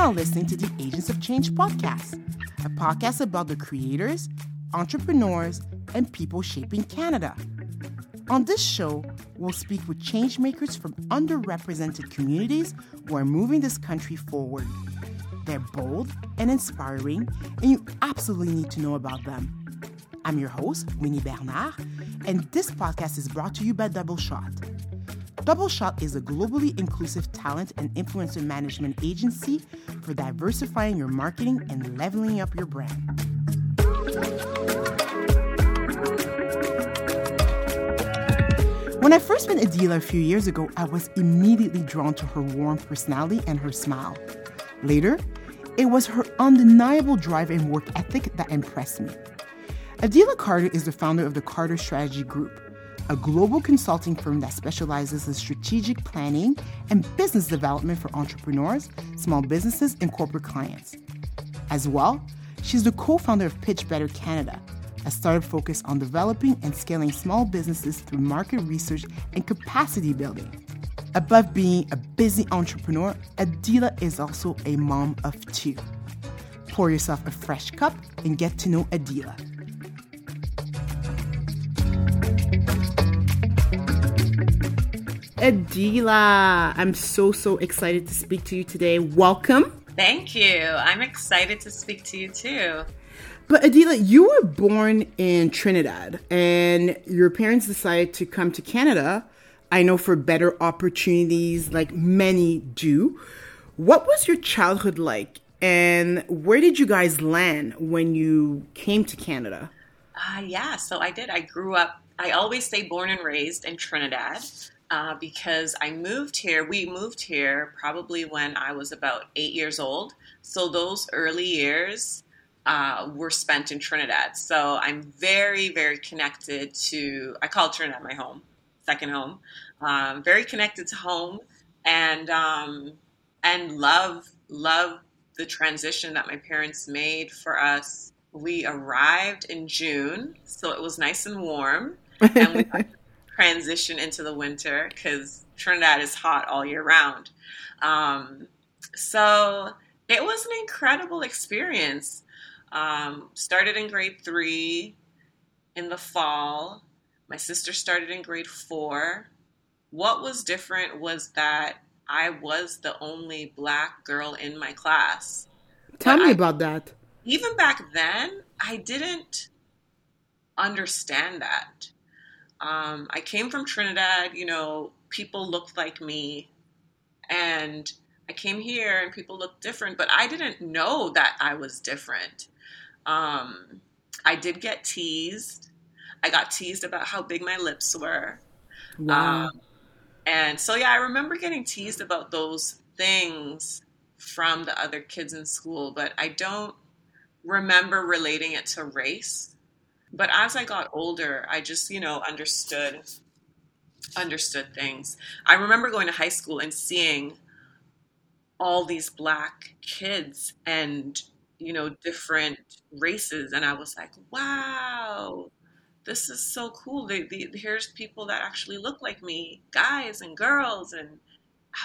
now listening to the Agents of Change podcast, a podcast about the creators, entrepreneurs, and people shaping Canada. On this show, we'll speak with changemakers from underrepresented communities who are moving this country forward. They're bold and inspiring, and you absolutely need to know about them. I'm your host, Winnie Bernard, and this podcast is brought to you by Double Shot. Double Shot is a globally inclusive talent and influencer management agency for diversifying your marketing and leveling up your brand. When I first met Adeela a few years ago, I was immediately drawn to her warm personality and her smile. Later, it was her undeniable drive and work ethic that impressed me. Adeela Carter is the founder of the Carter Strategy Group, a global consulting firm that specializes in strategic planning and business development for entrepreneurs, small businesses, and corporate clients. As well, she's the co founder of Pitch Better Canada, a startup focused on developing and scaling small businesses through market research and capacity building. Above being a busy entrepreneur, Adeela is also a mom of two. Pour yourself a fresh cup and get to know Adeela. Adeela, I'm so, so excited to speak to you today. Welcome. Thank you. I'm excited to speak to you too. But Adeela, you were born in Trinidad and your parents decided to come to Canada, I know for better opportunities like many do. What was your childhood like and where did you guys land when you came to Canada? Uh, yeah, so I did. I grew up, I always say born and raised in Trinidad uh, because I moved here. We moved here probably when I was about eight years old. So those early years, uh, were spent in Trinidad. So I'm very, very connected to, I call Trinidad my home, second home. Um, very connected to home and, um, and love, love the transition that my parents made for us. We arrived in June, so it was nice and warm. And we transition into the winter because Trinidad is hot all year round. Um, so it was an incredible experience. Um, started in grade three in the fall. My sister started in grade four. What was different was that I was the only black girl in my class. Tell but me I, about that. Even back then, I didn't understand that. Um, I came from Trinidad, you know, people looked like me. And I came here and people looked different, but I didn't know that I was different. Um, I did get teased. I got teased about how big my lips were. Wow. Um, and so, yeah, I remember getting teased about those things from the other kids in school, but I don't remember relating it to race. But as I got older, I just, you know, understood understood things. I remember going to high school and seeing all these black kids and you know different races and i was like wow this is so cool. They, they, here's people that actually look like me guys and girls. And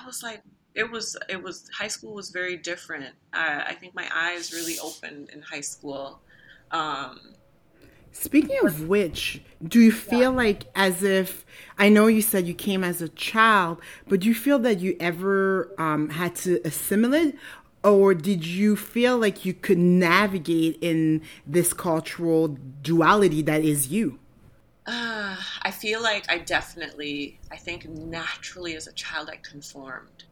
i was like it was it was high school was very different. Uh, i think my eyes really opened in high school. Um, Speaking of which, do you feel yeah. like as if I know you said you came as a child, but do you feel that you ever um, had to assimilate, or did you feel like you could navigate in this cultural duality that is you? Uh, I feel like I definitely, I think naturally as a child, I conformed.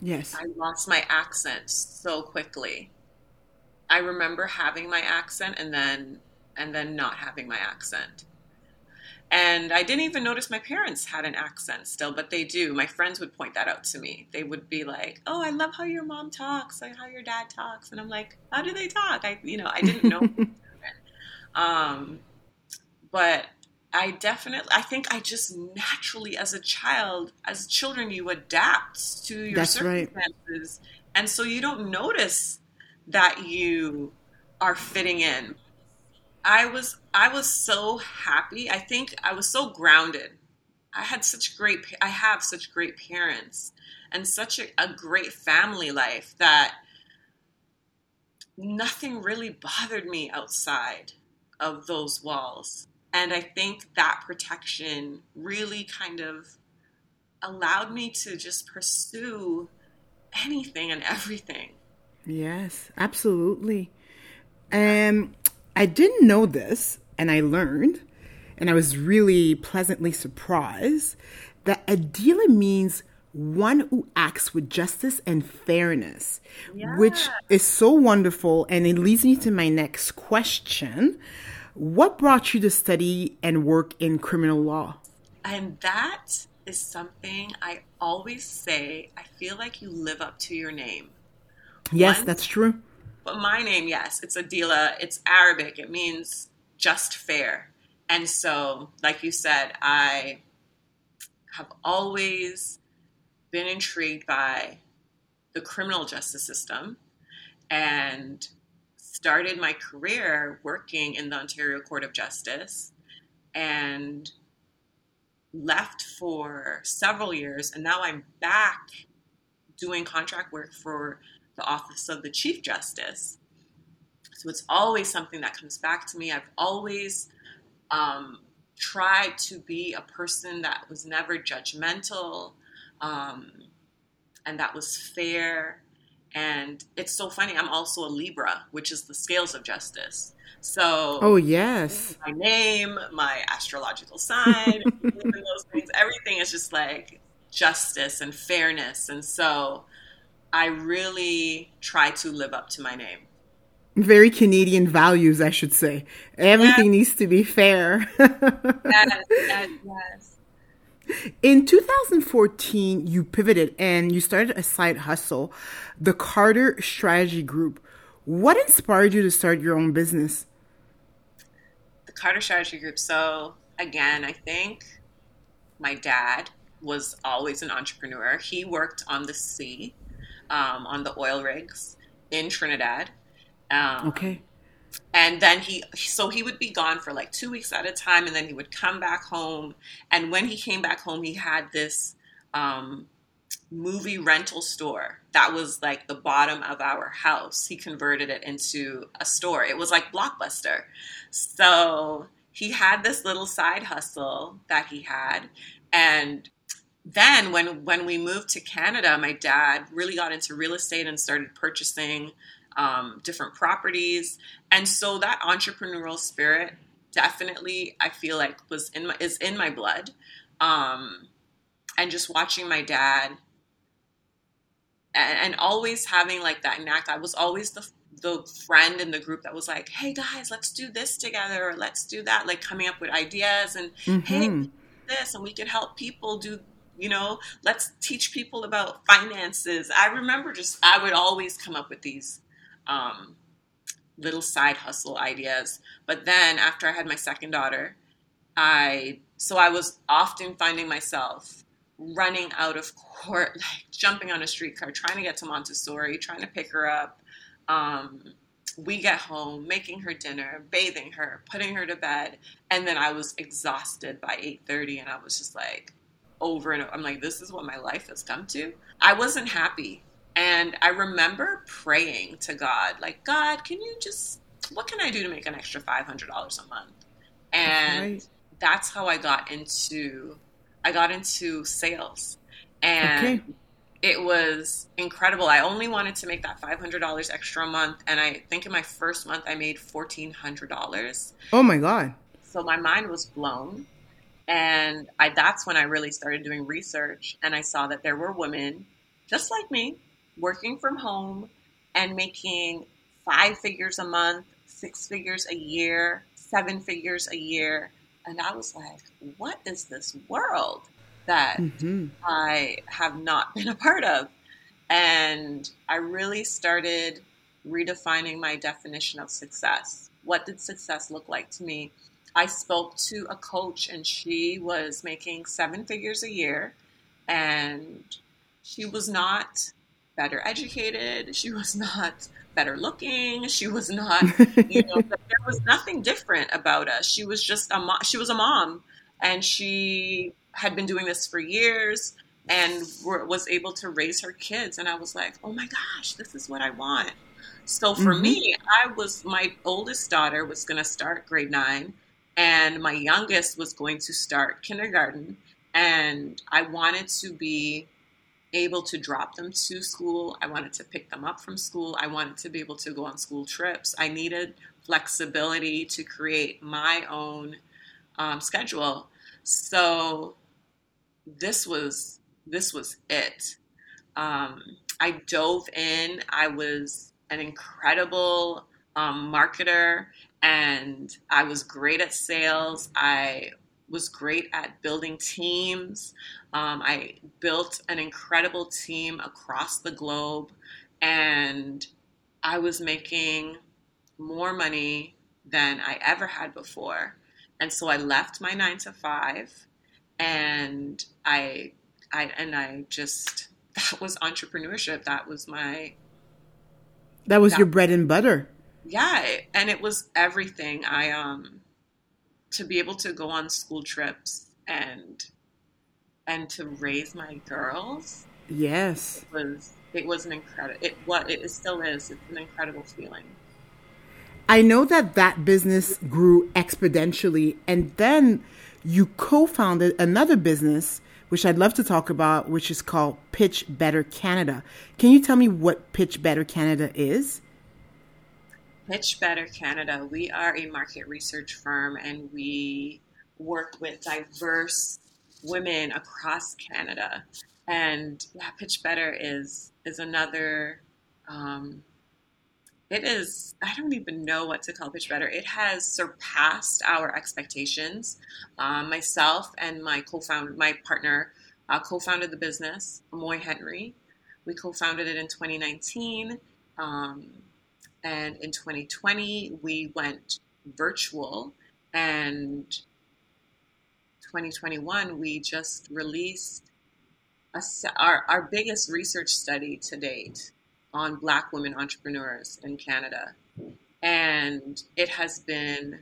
Yes. I lost my accent so quickly. I remember having my accent and then and then not having my accent. And I didn't even notice my parents had an accent still, but they do. My friends would point that out to me. They would be like, "Oh, I love how your mom talks, like how your dad talks," and I'm like, "How do they talk?" I, you know, I didn't know. um, but I definitely, I think I just naturally, as a child, as children, you adapt to your That's circumstances, right. and so you don't notice that you are fitting in I was I was so happy. I think I was so grounded. I had such great I have such great parents and such a, a great family life that nothing really bothered me outside of those walls. And I think that protection really kind of allowed me to just pursue anything and everything. Yes, absolutely. Um, I didn't know this, and I learned, and I was really pleasantly surprised that Adeela means one who acts with justice and fairness, yeah. which is so wonderful. And it leads me to my next question. What brought you to study and work in criminal law? And that is something I always say. I feel like you live up to your name. Yes, Once, that's true. But my name, yes, it's Adeela. It's Arabic. It means just fair. And so, like you said, I have always been intrigued by the criminal justice system and started my career working in the Ontario Court of Justice and left for several years. And now I'm back doing contract work for the Office of the Chief Justice. So it's always something that comes back to me. I've always um, tried to be a person that was never judgmental um, and that was fair. And it's so funny. I'm also a Libra, which is the scales of justice. So, oh yes, my name, my astrological sign, those things, everything is just like justice and fairness. And so, I really try to live up to my name. Very Canadian values, I should say. Everything yes. needs to be fair. yes, yes, yes. In 2014, you pivoted and you started a side hustle, the Carter Strategy Group. What inspired you to start your own business? The Carter Strategy Group. So, again, I think my dad was always an entrepreneur. He worked on the sea, um, on the oil rigs in Trinidad. Um, okay. And then he so he would be gone for like two weeks at a time and then he would come back home. And when he came back home he had this um, movie rental store that was like the bottom of our house. He converted it into a store. It was like blockbuster. So he had this little side hustle that he had and then when when we moved to canada my dad really got into real estate and started purchasing um, different properties, and so that entrepreneurial spirit definitely I feel like was in my is in my blood, um, and just watching my dad and, and always having like that knack. I was always the the friend in the group that was like, "Hey guys, let's do this together, or let's do that." Like coming up with ideas and mm-hmm. hey, this, and we could help people do you know let's teach people about finances i remember just i would always come up with these um, little side hustle ideas. But then after I had my second daughter, I so I was often finding myself running out of court, like jumping on a streetcar, trying to get to Montessori, trying to pick her up. Um, we get home, making her dinner, bathing her, putting her to bed, and then I was exhausted by eight thirty, and I was just like over and over. I'm like, this is what my life has come to. I wasn't happy and I remember praying to God, like, God, can you just, what can I do to make an extra $500 a month? And right. that's how I got into, I got into sales. And okay. it was incredible. I only wanted to make that $500 extra a month. And I think in my first month, I made $1,400. Oh my God. So my mind was blown. And I, that's when I really started doing research. And I saw that there were women just like me working from home and making five figures a month, six figures a year, seven figures a year. And I was like, what is this world that mm-hmm. I have not been a part of? And I really started redefining my definition of success. What did success look like to me? I spoke to a coach, and she was making seven figures a year, and she was not better educated. She was not better looking. She was not, you know, there was nothing different about us. She was just a mom. She was a mom, and she had been doing this for years and was able to raise her kids. And I was like, oh my gosh, this is what I want. So for mm-hmm. me, I was my oldest daughter was going to start grade nine, and my youngest was going to start kindergarten. And I wanted to be able to drop them to school. I wanted to pick them up from school. I wanted to be able to go on school trips. I needed flexibility to create my own um, schedule. So this was this was it. Um, I dove in. I was an incredible um, marketer, and I was great at sales. I was great at building teams. Um, I built an incredible team across the globe, and I was making more money than I ever had before. And so I left my nine to five, and I, I, and I just that was entrepreneurship. That was my. That was that, your bread and butter. Yeah, and it was everything. I um, to be able to go on school trips and and to raise my girls. Yes, It was it was an incredible. It what it still is. It's an incredible feeling. I know that that business grew exponentially, and then you co-founded another business which I'd love to talk about, which is called Pitch Better Canada. Can you tell me what Pitch Better Canada is? Pitch Better Canada, we are a market research firm and we work with diverse women across Canada. And yeah, Pitch Better is is another um, it is i don't even know what to call pitch better. It has surpassed our expectations um, myself and my co-founder my partner uh, co-founded the business moy henry. We co-founded it in 2019 um, and in 2020 we went virtual and 2021 we just released a, our, our biggest research study to date on Black women entrepreneurs in Canada. And it has been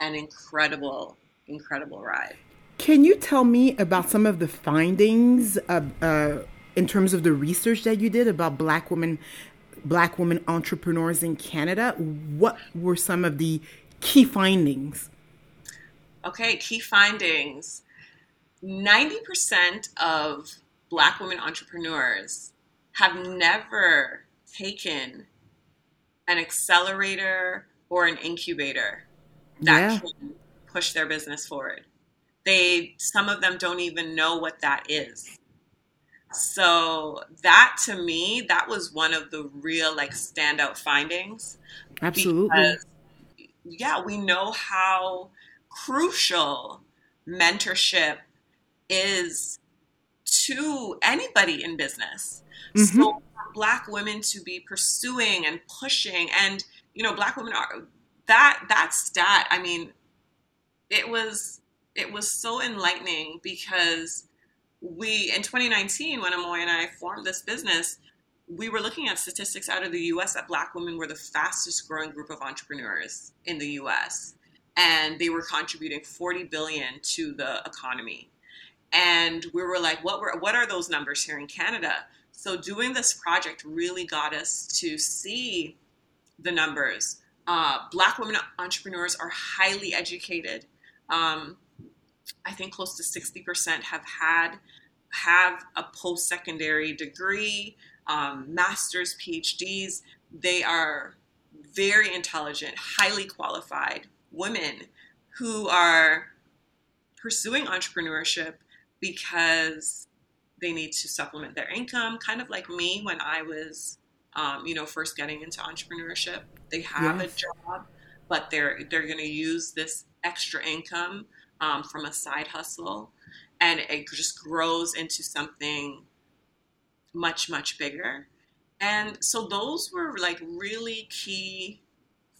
an incredible, incredible ride. Can you tell me about some of the findings uh, in terms of the research that you did about Black women, Black women entrepreneurs in Canada? What were some of the key findings? Okay, key findings. 90% of Black women entrepreneurs have never taken an accelerator or an incubator that yeah. can push their business forward. They some of them don't even know what that is. So that to me, that was one of the real like standout findings. Absolutely. Because, yeah, we know how crucial mentorship is to anybody in business. Mm-hmm. So black women to be pursuing and pushing and you know black women are that that stat i mean it was it was so enlightening because we in 2019 when amoy and i formed this business we were looking at statistics out of the us that black women were the fastest growing group of entrepreneurs in the us and they were contributing 40 billion to the economy and we were like what were what are those numbers here in canada so doing this project really got us to see the numbers. Uh, black women entrepreneurs are highly educated. Um, I think close to 60% have had have a post-secondary degree, um, masters, PhDs. They are very intelligent, highly qualified women who are pursuing entrepreneurship because they need to supplement their income, kind of like me when I was, um, you know, first getting into entrepreneurship. They have yes. a job, but they're they're going to use this extra income um, from a side hustle, and it just grows into something much much bigger. And so those were like really key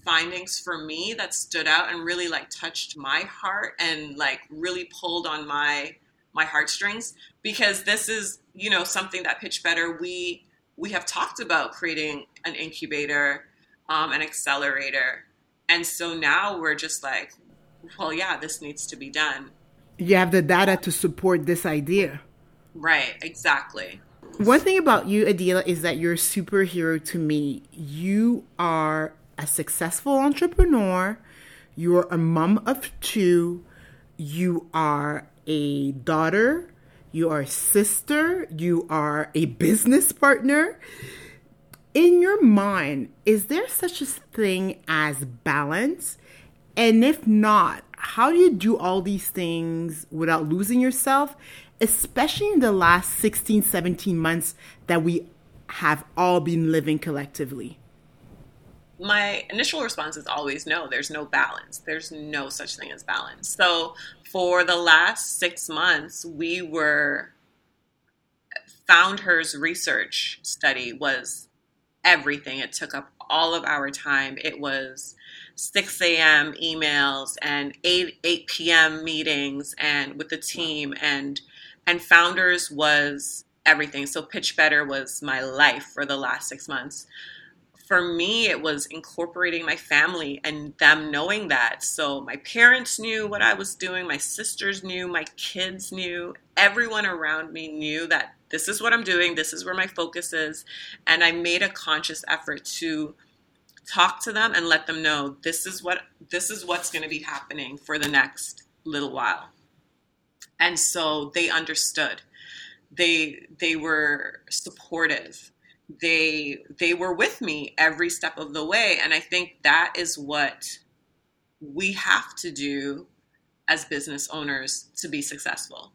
findings for me that stood out and really like touched my heart and like really pulled on my my heartstrings because this is you know something that pitch better we we have talked about creating an incubator um, an accelerator and so now we're just like well yeah this needs to be done you have the data to support this idea right exactly One thing about you, Adeela, is that you're a superhero to me. You are a successful entrepreneur, you're a mom of two, you are a daughter, you are a sister, you are a business partner. In your mind, is there such a thing as balance? And if not, how do you do all these things without losing yourself, especially in the last 16, 17 months that we have all been living collectively? My initial response is always no, there's no balance. There's no such thing as balance. So, for the last six months, we were, Foundher's research study was everything. It took up all of our time. It was 6 a.m. emails and 8 8 p.m. meetings and with the team and and founders was everything. So pitch better was my life for the last six months. For me, it was incorporating my family and them knowing that. So my parents knew what I was doing, my sisters knew, my kids knew, everyone around me knew that this is what I'm doing, this is where my focus is. And I made a conscious effort to talk to them and let them know this is what this is what's going to be happening for the next little while. And so they understood. They they were supportive. They they were with me every step of the way and i think that is what we have to do as business owners to be successful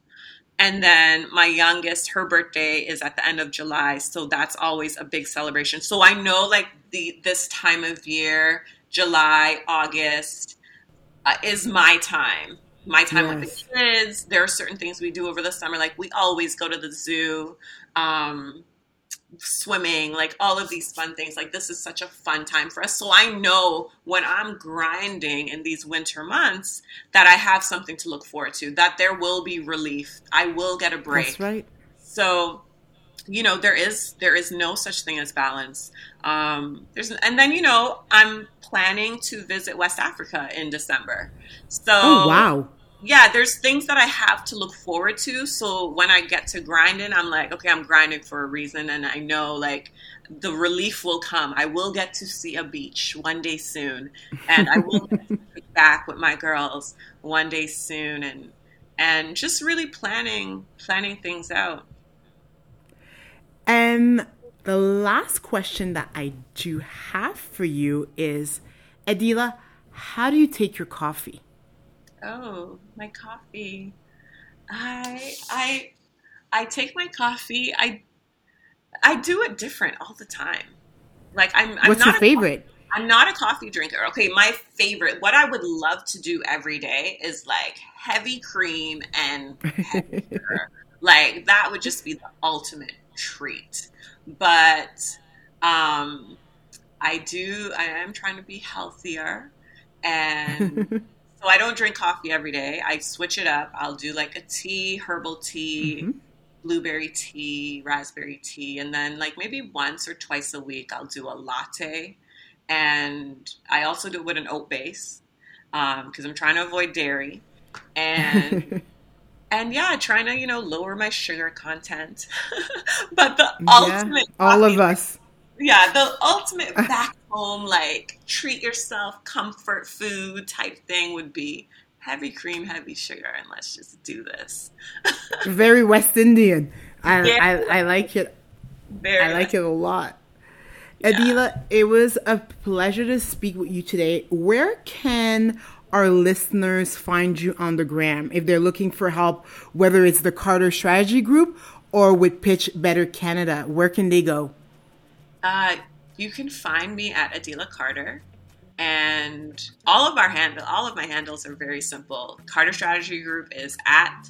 and then my youngest, her birthday is at the end of July, so that's always a big celebration. So I know like the this time of year, July, August, uh, is my time. My time yes. with the kids. There are certain things we do over the summer, like we always go to the zoo. Um, swimming, like all of these fun things. Like this is such a fun time for us. So I know when I'm grinding in these winter months that I have something to look forward to, that there will be relief. I will get a break. That's right. So you know there is there is no such thing as balance um there's and then you know i'm planning to visit west africa in december so oh wow yeah, there's things that I have to look forward to. So when I get to grinding, I'm like, okay, I'm grinding for a reason. And I know like the relief will come. I will get to see a beach one day soon. And I will be back with my girls one day soon. And, and just really planning, planning things out. And the last question that I do have for you is, Adeela, how do you take your coffee? Oh, my coffee. I I I take my coffee. I I do it different all the time. Like I'm. I'm What's your favorite? Coffee, I'm not a coffee drinker. Okay, my favorite. What I would love to do every day is like heavy cream and heavy. Like that would just be the ultimate treat. But um, I do. I am trying to be healthier and. So I don't drink coffee every day. I switch it up. I'll do like a tea, herbal tea, mm-hmm. blueberry tea, raspberry tea, and then like maybe once or twice a week I'll do a latte. And I also do it with an oat base because um, I'm trying to avoid dairy. And and yeah, trying to you know lower my sugar content. but the yeah, ultimate, all of us. Yeah, the ultimate uh. back home, like treat yourself, comfort food type thing would be heavy cream, heavy sugar, and let's just do this. Very West Indian. I, I, I like it. Very I like it a lot. Yeah. Adeela, it was a pleasure to speak with you today. Where can our listeners find you on the gram if they're looking for help, whether it's the Carter Strategy Group or with Pitch Better Canada? Where can they go? Uh, you can find me at Adeela Carter. And all of our handle, all of my handles are very simple. Carter Strategy Group is at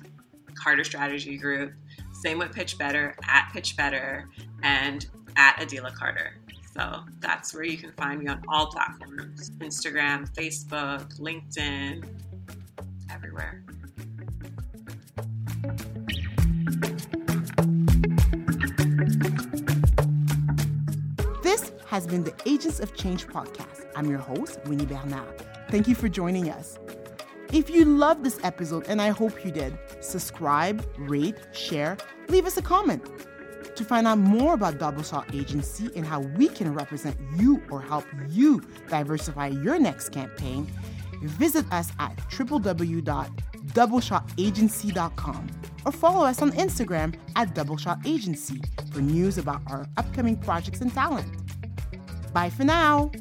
Carter Strategy Group. Same with Pitch Better at Pitch Better and at Adeela Carter. So that's where you can find me on all platforms Instagram, Facebook, LinkedIn, everywhere. Has been the Agents of Change podcast. I'm your host, Winnie Bernard. Thank you for joining us. If you loved this episode, and I hope you did, subscribe, rate, share, leave us a comment. To find out more about Double Shot Agency and how we can represent you or help you diversify your next campaign, visit us at www.doubleshotagency.com or follow us on Instagram at Doubleshot Agency for news about our upcoming projects and talent. Bye for now.